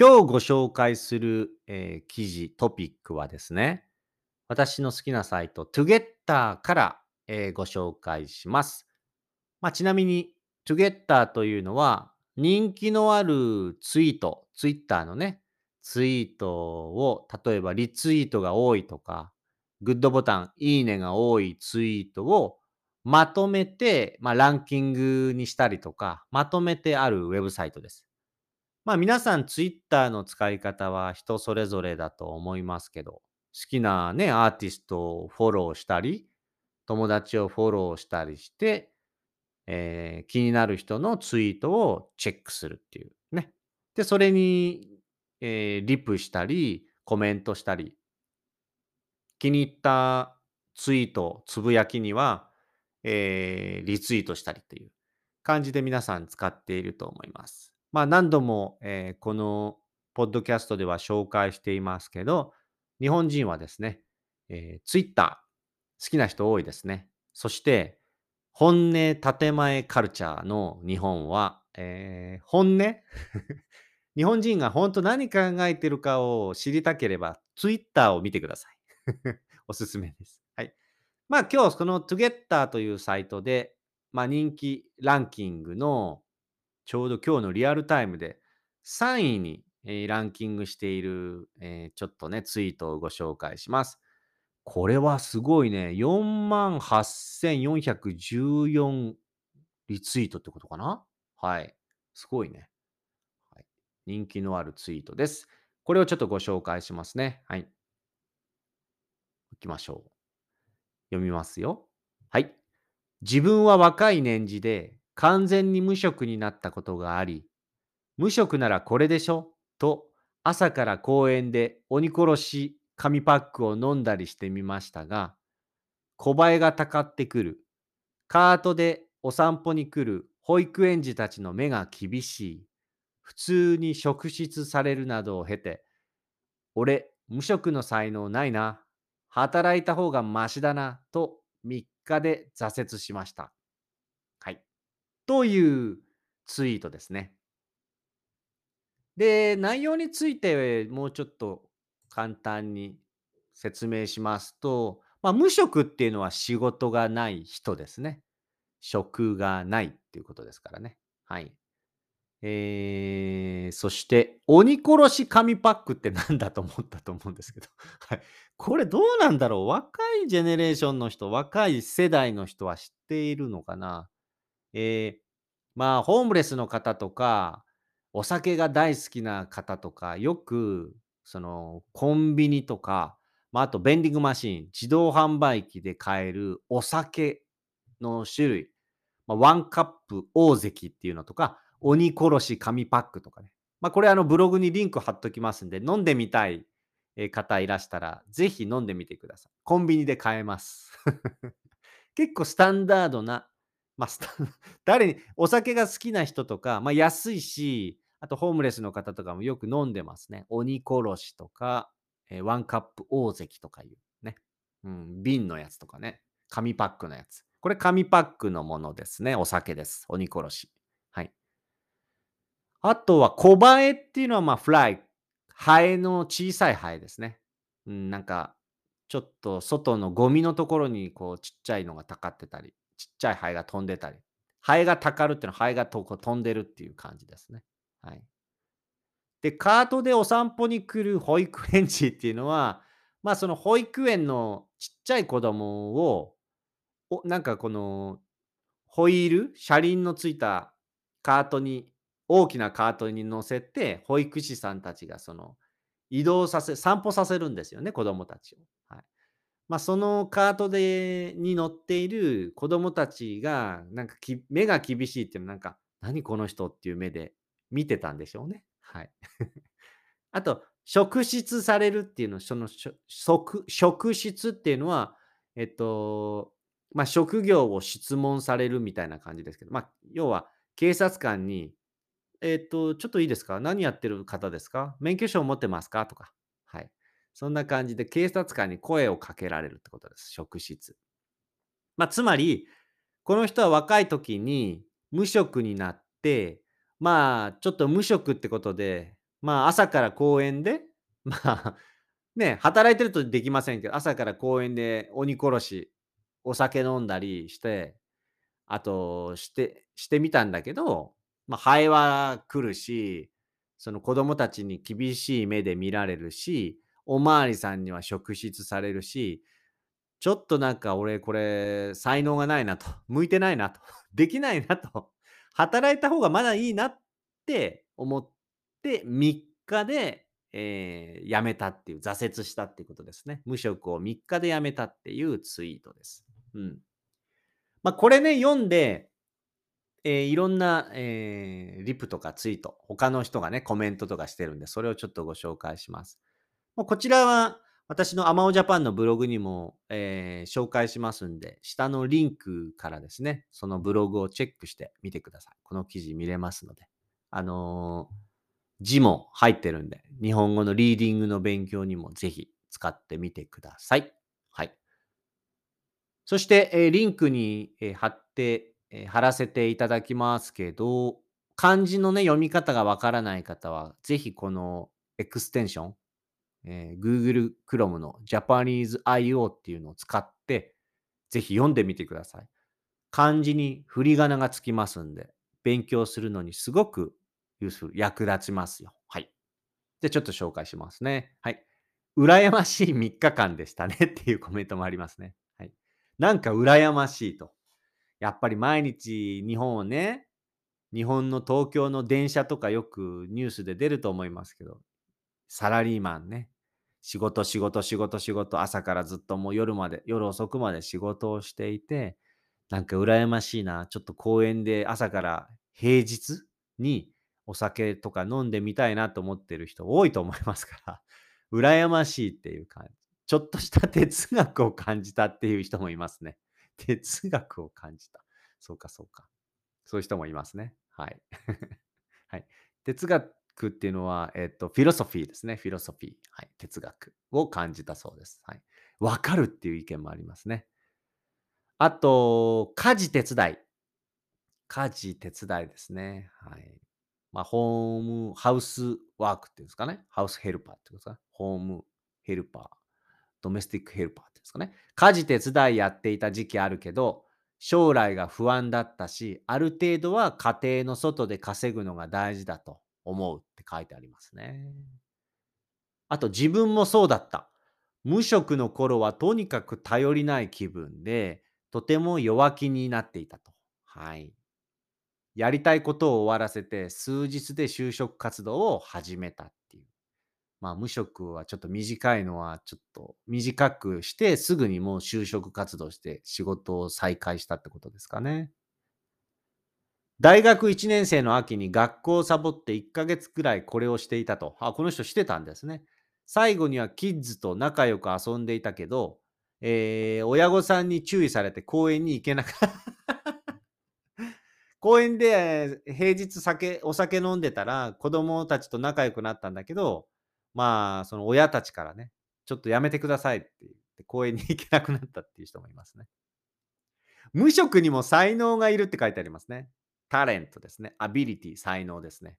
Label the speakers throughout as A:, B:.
A: 今日ご紹介する、えー記事、トピックはですね、私の好きなサイト、Together から、えーご紹介します。まあ、ちなみに、Together というのは、人気のあるツイート、Twitter のね、ツイートを、例えばリツイートが多いとか、グッドボタン、いいねが多いツイートをまとめて、まあ、ランキングにしたりとか、まとめてあるウェブサイトです。まあ皆さんツイッターの使い方は人それぞれだと思いますけど、好きなね、アーティストをフォローしたり、友達をフォローしたりして、えー気になる人のツイートをチェックするっていうね。で、それに、えーリプしたり、コメントしたり、気に入ったツイート、つぶやきには、えーリツイートしたりという感じで皆さん使っていると思います。まあ何度も、えーこのポッドキャストでは紹介していますけど、日本人はですね、えー、ツイッター好きな人多いですね。そして、本音建前カルチャーの日本は、えー本音？日本人が本当何考えてるかを知りたければ、ツイッターを見てください。おすすめです。はい。まあ今日この Together というサイトで、まあ人気ランキングのちょうど今日のリアルタイムで3位に、えランキングしている、えちょっとねツイートをご紹介します。これはすごいね。48,414リツイートってことかな？はい。すごいね。はい。人気のあるツイートです。これをちょっとご紹介しますね。はい。行きましょう。読みますよ。はい。自分は若い年次で完全に無職になったことがあり、無職ならこれでしょ？と朝から公園で鬼殺し紙パックを飲んだりしてみましたが、小映えがたかってくる。カートでお散歩に来る保育園児たちの目が厳しい。普通に職質されるなどを経て、俺、無職の才能ないな。働いた方がマシだな。と3日で挫折しました。というツイートですね。で、内容についてもうちょっと簡単に説明しますと、まあ、無職っていうのは仕事がない人ですね。職がないっていうことですからね。はい。えー、そして、鬼殺し紙パックって何だと思ったと思うんですけど、はい。これどうなんだろう？若いジェネレーションの人、若い世代の人は知っているのかな？えー、まあ、ホームレスの方とか、お酒が大好きな方とか、よく、その、コンビニとか、まあ、あと、ベンディングマシーン、自動販売機で買えるお酒の種類、まあ、ワンカップ大関っていうのとか、鬼殺し紙パックとかね。まあ、これ、あの、ブログにリンク貼っときますんで、飲んでみたい方いらしたら、ぜひ飲んでみてください。コンビニで買えます。結構スタンダードな、まあ、誰に、お酒が好きな人とか、まあ、安いし、あとホームレスの方とかもよく飲んでますね。鬼殺しとか、えーワンカップ大関とかいうね。うん、瓶のやつとかね。紙パックのやつ。これ紙パックのものですね。お酒です。鬼殺し。はい。あとは小映えっていうのは、まあ、フライ。ハエの小さいハエですね。うん、なんか、ちょっと外のゴミのところにこうちっちゃいのがたかってたり、ちっちゃいハエが飛んでたり。ハエがたかるっていうのはハエがとこ飛んでるっていう感じですね。はい。で、カートでお散歩に来る保育園児っていうのは、まあその保育園のちっちゃい子供を、おなんかこのホイール、車輪のついたカートに、大きなカートに乗せて、保育士さんたちがその移動させ、散歩させるんですよね、子供たちを。まあそのカートでに乗っている子供たちが、なんかき目が厳しいっていうのはなんか、何この人っていう目で見てたんでしょうね。はい。あと、職質されるっていうの、その職職質っていうのは、えっと、まあ、職業を質問されるみたいな感じですけど、まあ、要は警察官に、えっと、ちょっといいですか？何やってる方ですか？免許証持ってますか？とか。そんな感じで警察官に声をかけられるってことです。職質。まあ、つまり、この人は若い時に無職になって、まあ、ちょっと無職ってことで、まあ、朝から公園で、まあ、ね、働いてるとできませんけど、朝から公園で鬼殺し、お酒飲んだりして、あと、してしてみたんだけど、ま、ハエは来るし、その子供たちに厳しい目で見られるし、お巡りさんには職質されるし、ちょっとなんか俺これ才能がないなと、向いてないなと、できないなと、働いた方がまだいいなって思って3日で、えー辞めたっていう、挫折したっていうことですね。無職を3日で辞めたっていうツイートです。うん。まあ、これね、読んで、えーいろんな、えーリプとかツイート、他の人がね、コメントとかしてるんで、それをちょっとご紹介します。もうこちらは私のアマオジャパンのブログにも、えー紹介しますんで、下のリンクからですね、そのブログをチェックしてみてください。この記事見れますので。あのー字も入ってるんで、日本語のリーディングの勉強にもぜひ使ってみてください。はい。そして、えーリンクに、え貼って、え貼らせていただきますけど、漢字のね、読み方がわからない方は、ぜひこのエクステンション、えー Google Chrome の Japanese IO っていうのを使って、ぜひ読んでみてください。漢字に振り仮名がつきますんで、勉強するのにすごく役立ちますよ。はい。じゃあちょっと紹介しますね。はい。羨ましい3日間でしたね っていうコメントもありますね。はい。なんか羨ましいと。やっぱり毎日日本をね、日本の東京の電車とかよくニュースで出ると思いますけど、サラリーマンね、仕事仕事仕事仕事、朝からずっともう夜まで、夜遅くまで仕事をしていて、なんか羨ましいな、ちょっと公園で朝から平日にお酒とか飲んでみたいなと思ってる人多いと思いますから、羨ましいっていう感じ。ちょっとした哲学を感じたっていう人もいますね。哲学を感じた。そうか、そうか。そういう人もいますね。はい。はい。哲学っていうのは、えっと、フィロソフィーですね。フィロソフィー。はい。哲学を感じたそうです。はい。わかるっていう意見もありますね。あと、家事手伝い。家事手伝いですね。はい。まあ、ホーム、ハウスワークっていうんですかね。ハウスヘルパーっていうんですかね。ホームヘルパー。ドメスティックヘルパーっていうんですかね。家事手伝いやっていた時期あるけど、将来が不安だったし、ある程度は家庭の外で稼ぐのが大事だと思う書いてありますね。あと自分もそうだった。無職の頃はとにかく頼りない気分で、とても弱気になっていたと。はい。やりたいことを終わらせて、数日で就職活動を始めたっていう。まあ、無職はちょっと短いのは、ちょっと短くして、すぐにもう就職活動して仕事を再開したってことですかね。大学1年生の秋に学校をサボって1ヶ月くらいこれをしていたと。あ、この人してたんですね。最後にはキッズと仲良く遊んでいたけど、えー親御さんに注意されて公園に行けなかった。公園で平日酒、お酒飲んでたら子供たちと仲良くなったんだけど、まあ、その親たちからね、ちょっとやめてくださいって言って公園に行けなくなったっていう人もいますね。無職にも才能がいるって書いてありますね。タレントですね。アビリティ、才能ですね。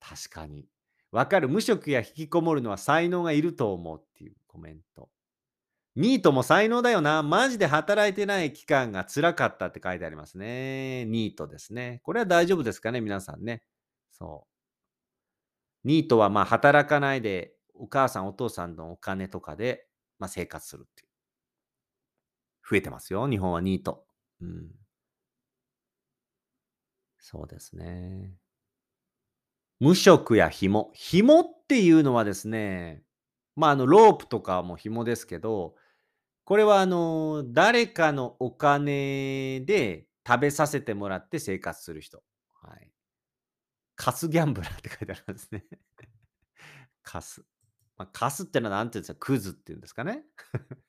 A: 確かに。わかる。無職や引きこもるのは才能がいると思うっていうコメント。ニートも才能だよな。マジで働いてない期間が辛かったって書いてありますね。ニートですね。これは大丈夫ですかね、皆さんね。そう。ニートはまあ働かないで、お母さん、お父さんのお金とかで、まあ、生活するっていう。増えてますよ。日本はニート。うん。そうですね。無職や紐。紐っていうのはですね、まあ、あの、ロープとかも紐ですけど、これはあの、誰かのお金で食べさせてもらって生活する人。はい。カスギャンブラーって書いてありますね。カス。まあ、カスってのは何て言うんですか、クズっていうんですかね。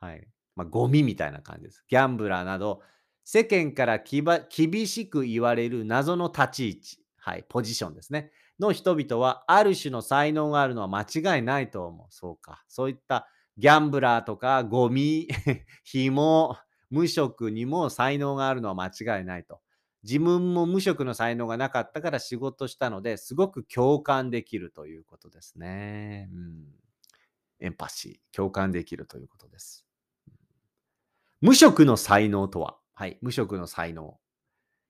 A: はい。まあ、ゴミみたいな感じです。ギャンブラーなど、世間から厳しく言われる謎の立ち位置、はい、ポジションですね。の人々は、ある種の才能があるのは間違いないと思う。そうか。そういったギャンブラーとか、ゴミ、紐、無職にも才能があるのは間違いないと。自分も無職の才能がなかったから仕事したので、すごく共感できるということですね。うん。エンパシー、共感できるということです。無職の才能とははい、無職の才能。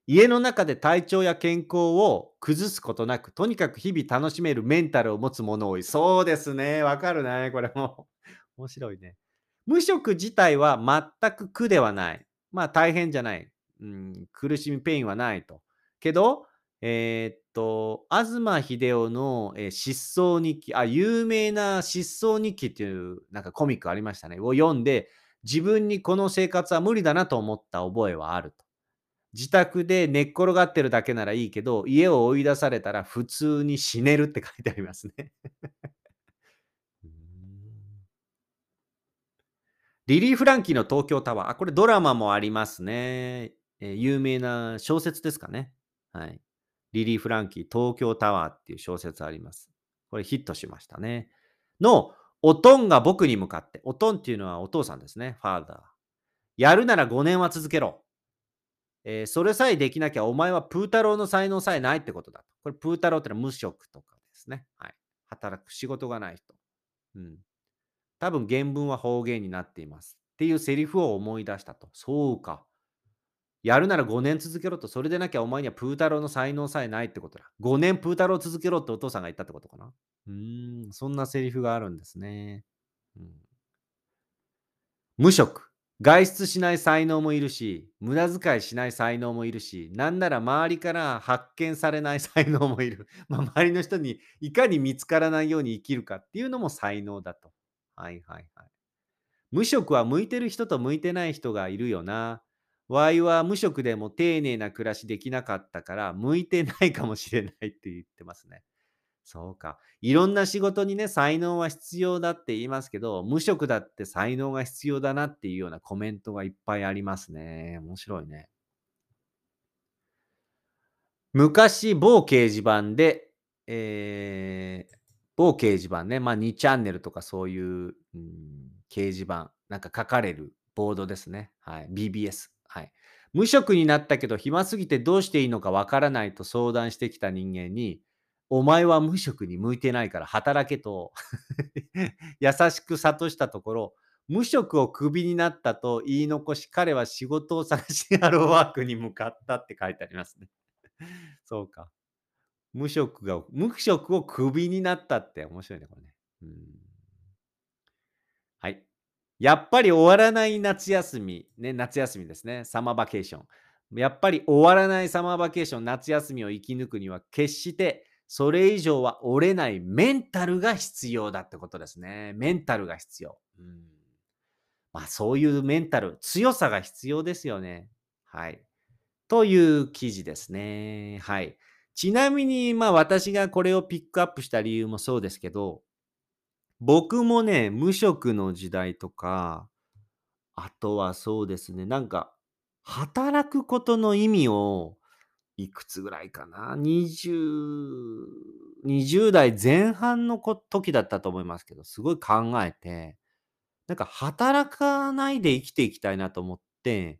A: 家の中で体調や健康を崩すことなく、とにかく日々楽しめるメンタルを持つ者多い。そうですね。わかるね。これも。面白いね。無職自体は全く苦ではない。まあ大変じゃない。うん、苦しみ、ペインはないと。けど、えー、っと、吾妻ひでおの、えー、失踪日記、あ、有名な失踪日記っていうなんかコミックありましたね。を読んで、自分にこの生活は無理だなと思った覚えはあると。自宅で寝っ転がってるだけならいいけど、家を追い出されたら普通に死ねるって書いてありますねリリー・フランキーの東京タワー。あ、これドラマもありますね。えー、有名な小説ですかね。はい。リリー・フランキー、東京タワーっていう小説あります。これヒットしましたね。の、おとんが僕に向かって、おとんっていうのはお父さんですね。ファーダー。やるなら5年は続けろ。えー、それさえできなきゃお前はプー太郎の才能さえないってことだ。これプー太郎ってのは無職とかですね。はい。働く仕事がない人。うん。多分原文は方言になっています。っていうセリフを思い出したと。そうか。やるなら5年続けろと。それでなきゃお前にはプー太郎の才能さえないってことだ。5年プー太郎続けろってお父さんが言ったってことかな。うん、そんなセリフがあるんですね。うん、無職。外出しない才能もいるし、無駄遣いしない才能もいるし、なんなら周りから発見されない才能もいる。まあ、周りの人にいかに見つからないように生きるかっていうのも才能だと。はいはいはい。無職は向いてる人と向いてない人がいるよな。ワイは無職でも丁寧な暮らしできなかったから、向いてないかもしれないって言ってますね。そうか。いろんな仕事にね、才能は必要だって言いますけど、無職だって才能が必要だなっていうようなコメントがいっぱいありますね。面白いね。昔、某掲示板で、えー、某掲示板ね、まあ2チャンネルとかそういう、うん、掲示板、なんか書かれるボードですね。はい。BBS。はい。無職になったけど暇すぎてどうしていいのかわからないと相談してきた人間に、お前は無職に向いてないから働けと 優しく諭したところ、無職をクビになったと言い残し、彼は仕事を探しハローワークに向かったって書いてありますね。そうか。無職が、無職をクビになったって面白いね、これね。うんはい。やっぱり終わらない夏休み、ね、夏休みですね。サマーバケーション。やっぱり終わらないサマーバケーション、夏休みを生き抜くには、決してそれ以上は折れないメンタルが必要だってことですね。メンタルが必要。うん、まあそういうメンタル、強さが必要ですよね。はい。という記事ですね。はい。ちなみに、まあ私がこれをピックアップした理由もそうですけど、僕もね、無職の時代とか、あとはそうですね、なんか、働くことの意味をいくつぐらいかな、20、20代前半の時だったと思いますけど、すごい考えて、なんか働かないで生きていきたいなと思って、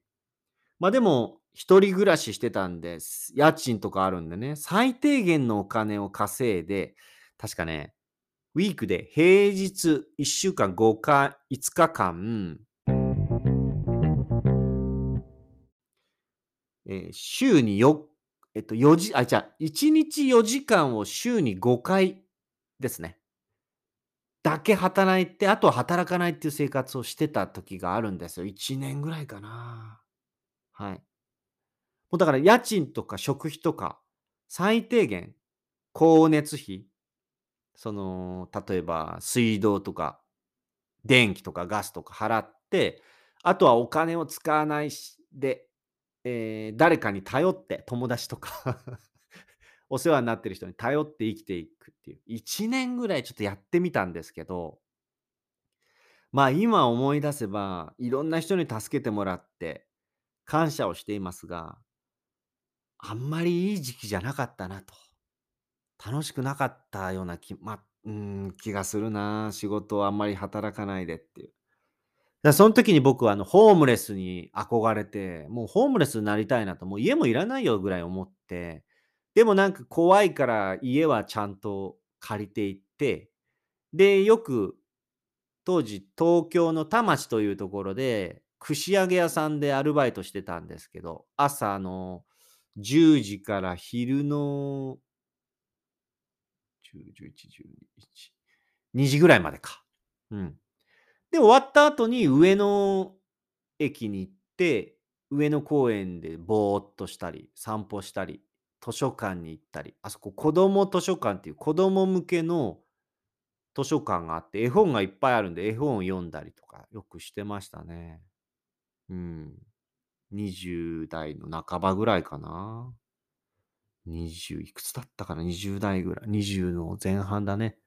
A: まあでも、一人暮らししてたんです。家賃とかあるんでね、最低限のお金を稼いで、確かね、ウィークで平日1週間5日、5日間、えー、週に4えっと、4時、あ、じゃあ、1日4時間を週に5回ですね。だけ働いて、あとは働かないっていう生活をしてた時があるんですよ。1年ぐらいかな。はい。もうだから家賃とか食費とか、最低限、光熱費、その、例えば水道とか、電気とかガスとか払って、あとはお金を使わないで、えー、誰かに頼って、友達とか お世話になってる人に頼って生きていくっていう、1年ぐらいちょっとやってみたんですけど、まあ今思い出せば、いろんな人に助けてもらって、感謝をしていますが、あんまりいい時期じゃなかったなと。楽しくなかったような気,、まうん、気がするな。仕事をあんまり働かないでっていう。だ、そん時に僕はあの、ホームレスに憧れて、もうホームレスになりたいなと、もう家もいらないよぐらい思って、でもなんか怖いから家はちゃんと借りていって、で、よく当時東京の田町というところで、串揚げ屋さんでアルバイトしてたんですけど、朝の、10時から昼の10、11、12、1、2時ぐらいまでか。うん。で、終わった後に上野駅に行って、上野公園でぼーっとしたり、散歩したり、図書館に行ったり、あそこ子供図書館っていう子供向けの図書館があって、絵本がいっぱいあるんで、絵本を読んだりとかよくしてましたね。うん。20代の半ばぐらいかな。20いくつだったかな ?20 代ぐらい。20の前半だね。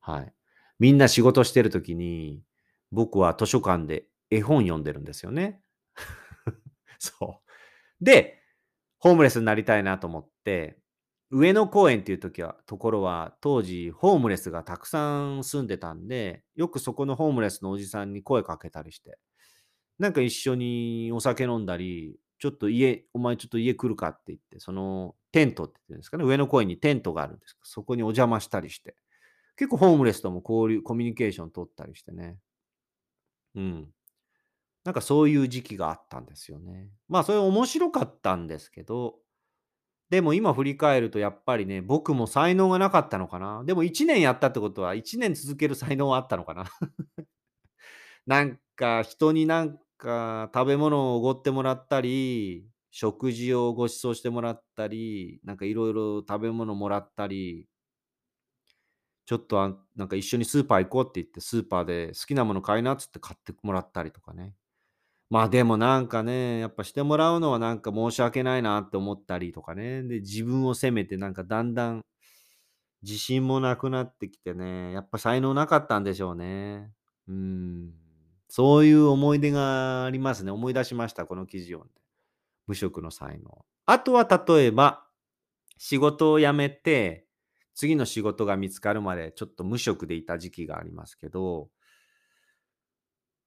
A: はい。みんな仕事してる時に、僕は図書館で絵本読んでるんですよね。そう。で、ホームレスになりたいなと思って、上野公園っていう時はところは、当時ホームレスがたくさん住んでたんで、よくそこのホームレスのおじさんに声かけたりして、なんか一緒にお酒飲んだり、ちょっと家、お前ちょっと家来るかって言って、そのテントって言うんですかね、上野公園にテントがあるんですそこにお邪魔したりして、結構ホームレスとも交流、コミュニケーション取ったりしてね。うん。なんかそういう時期があったんですよね。まあそれ面白かったんですけど、でも今振り返るとやっぱりね、僕も才能がなかったのかな。でも1年やったってことは1年続ける才能はあったのかな。なんか人になんか食べ物をおごってもらったり、食事をご馳走してもらったり、なんかいろいろ食べ物もらったり、ちょっとあなんか一緒にスーパー行こうって言って、スーパーで好きなもの買いなっつって買ってもらったりとかね。まあでもなんかね、やっぱしてもらうのはなんか申し訳ないなって思ったりとかね。で、自分を責めてなんかだんだん自信もなくなってきてね、やっぱ才能なかったんでしょうね。うん。そういう思い出がありますね。思い出しました、この記事を読んで。無職の才能。あとは例えば、仕事を辞めて、次の仕事が見つかるまでちょっと無職でいた時期がありますけど、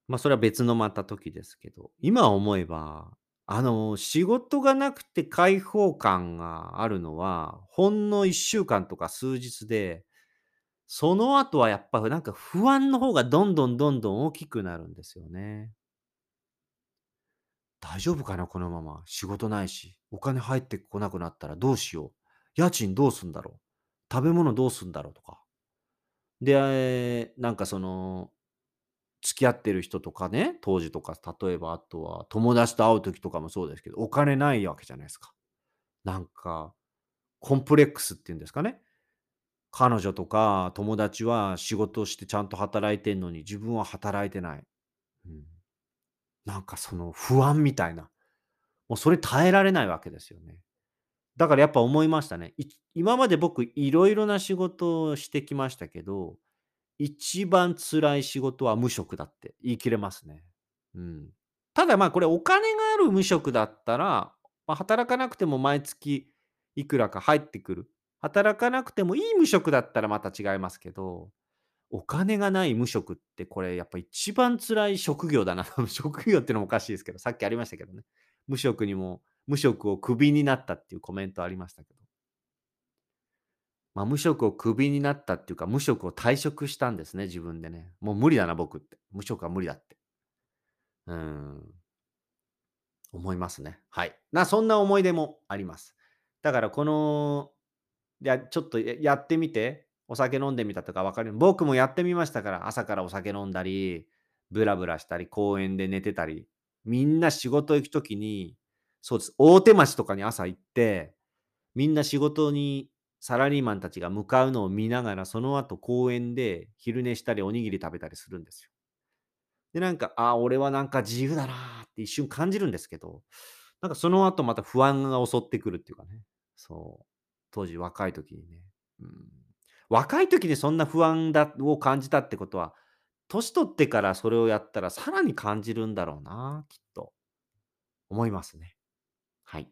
A: まあそれは別のまた時ですけど、今思えば、あの、仕事がなくて解放感があるのは、ほんの1週間とか数日で、その後はやっぱなんか不安の方がどんどんどんどん大きくなるんですよね。大丈夫かなこのまま。仕事ないし、お金入ってこなくなったらどうしよう。家賃どうすんだろう。食べ物どうすんだろうとか。で、なんかその、付き合ってる人とかね、当時とか、例えばあとは友達と会う時とかもそうですけど、お金ないわけじゃないですか。なんか、コンプレックスっていうんですかね。彼女とか友達は仕事をしてちゃんと働いてんのに、自分は働いてない。うん、なんかその不安みたいな。もうそれ耐えられないわけですよね。だからやっぱ思いましたね。今まで僕いろいろな仕事をしてきましたけど、一番辛い仕事は無職だって言い切れますね。うん。ただまあこれお金がある無職だったら、まあ、働かなくても毎月いくらか入ってくる。働かなくてもいい無職だったらまた違いますけど、お金がない無職ってこれやっぱ一番辛い職業だな。職業ってのもおかしいですけど、さっきありましたけどね。無職にも無職をクビになったっていうコメントありましたけど。まあ、無職をクビになったっていうか、無職を退職したんですね、自分でね。もう無理だな、僕って。無職は無理だって。うん。思いますね。はい。な、そんな思い出もあります。だから、この、いや、ちょっとやってみて、お酒飲んでみたとか分かる。僕もやってみましたから、朝からお酒飲んだり、ブラブラしたり、公園で寝てたり、みんな仕事行くときに、そうです。大手町とかに朝行って、みんな仕事にサラリーマンたちが向かうのを見ながら、その後公園で昼寝したりおにぎり食べたりするんですよ。で、なんか、ああ、俺はなんか自由だなって一瞬感じるんですけど、なんかその後また不安が襲ってくるっていうかね。そう。当時若い時にね。うん、若い時にそんな不安だを感じたってことは、年取ってからそれをやったらさらに感じるんだろうな、きっと。思いますね。はい。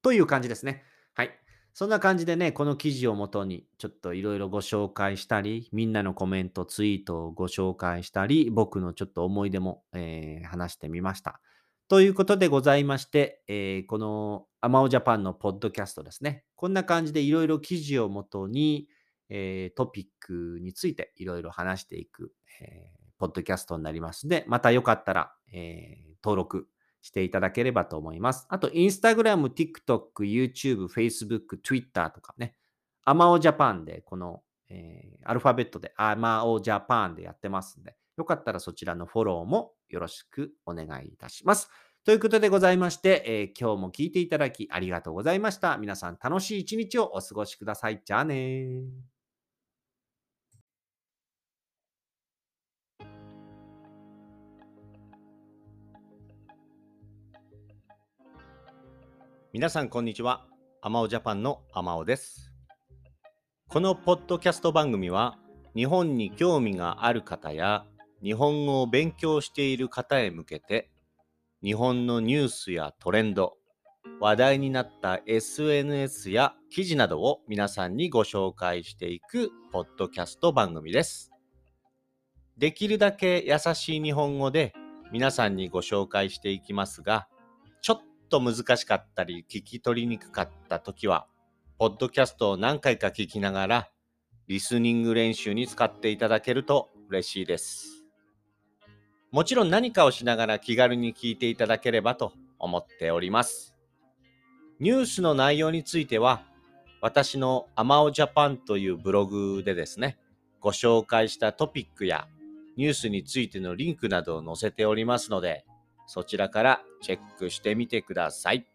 A: という感じですね。はい。そんな感じでね、この記事をもとに、ちょっといろいろご紹介したり、みんなのコメント、ツイートをご紹介したり、僕のちょっと思い出も、えー話してみました。ということでございまして、えーこのアマオジャパンのポッドキャストですね。こんな感じでいろいろ記事をもとに、えートピックについていろいろ話していく、えーポッドキャストになりますので、またよかったら、えー登録していただければと思います。あと、インスタグラム、TikTok、YouTube、Facebook、Twitter とかね、アマオジャパンで、この、えーアルファベットでアマオジャパンでやってますんで、よかったらそちらのフォローもよろしくお願いいたします。ということでございまして、えー今日も聞いていただきありがとうございました。皆さん楽しい一日をお過ごしください。じゃあねー。
B: 皆さんこんにちは。アマオジャパンのアマオです。このポッドキャスト番組は日本に興味がある方や日本語を勉強している方へ向けて日本のニュースやトレンド、話題になった SNS や記事などを皆さんにご紹介していくポッドキャスト番組です。できるだけ優しい日本語で皆さんにご紹介していきますが、ちょっと難しかったり聞き取りにくかった時は、ポッドキャストを何回か聞きながら、リスニング練習に使っていただけると嬉しいです。もちろん何かをしながら気軽に聞いていただければと思っております。ニュースの内容については、私のアマオジャパンというブログでですね、ご紹介したトピックやニュースについてのリンクなどを載せておりますので、そちらからチェックしてみてください。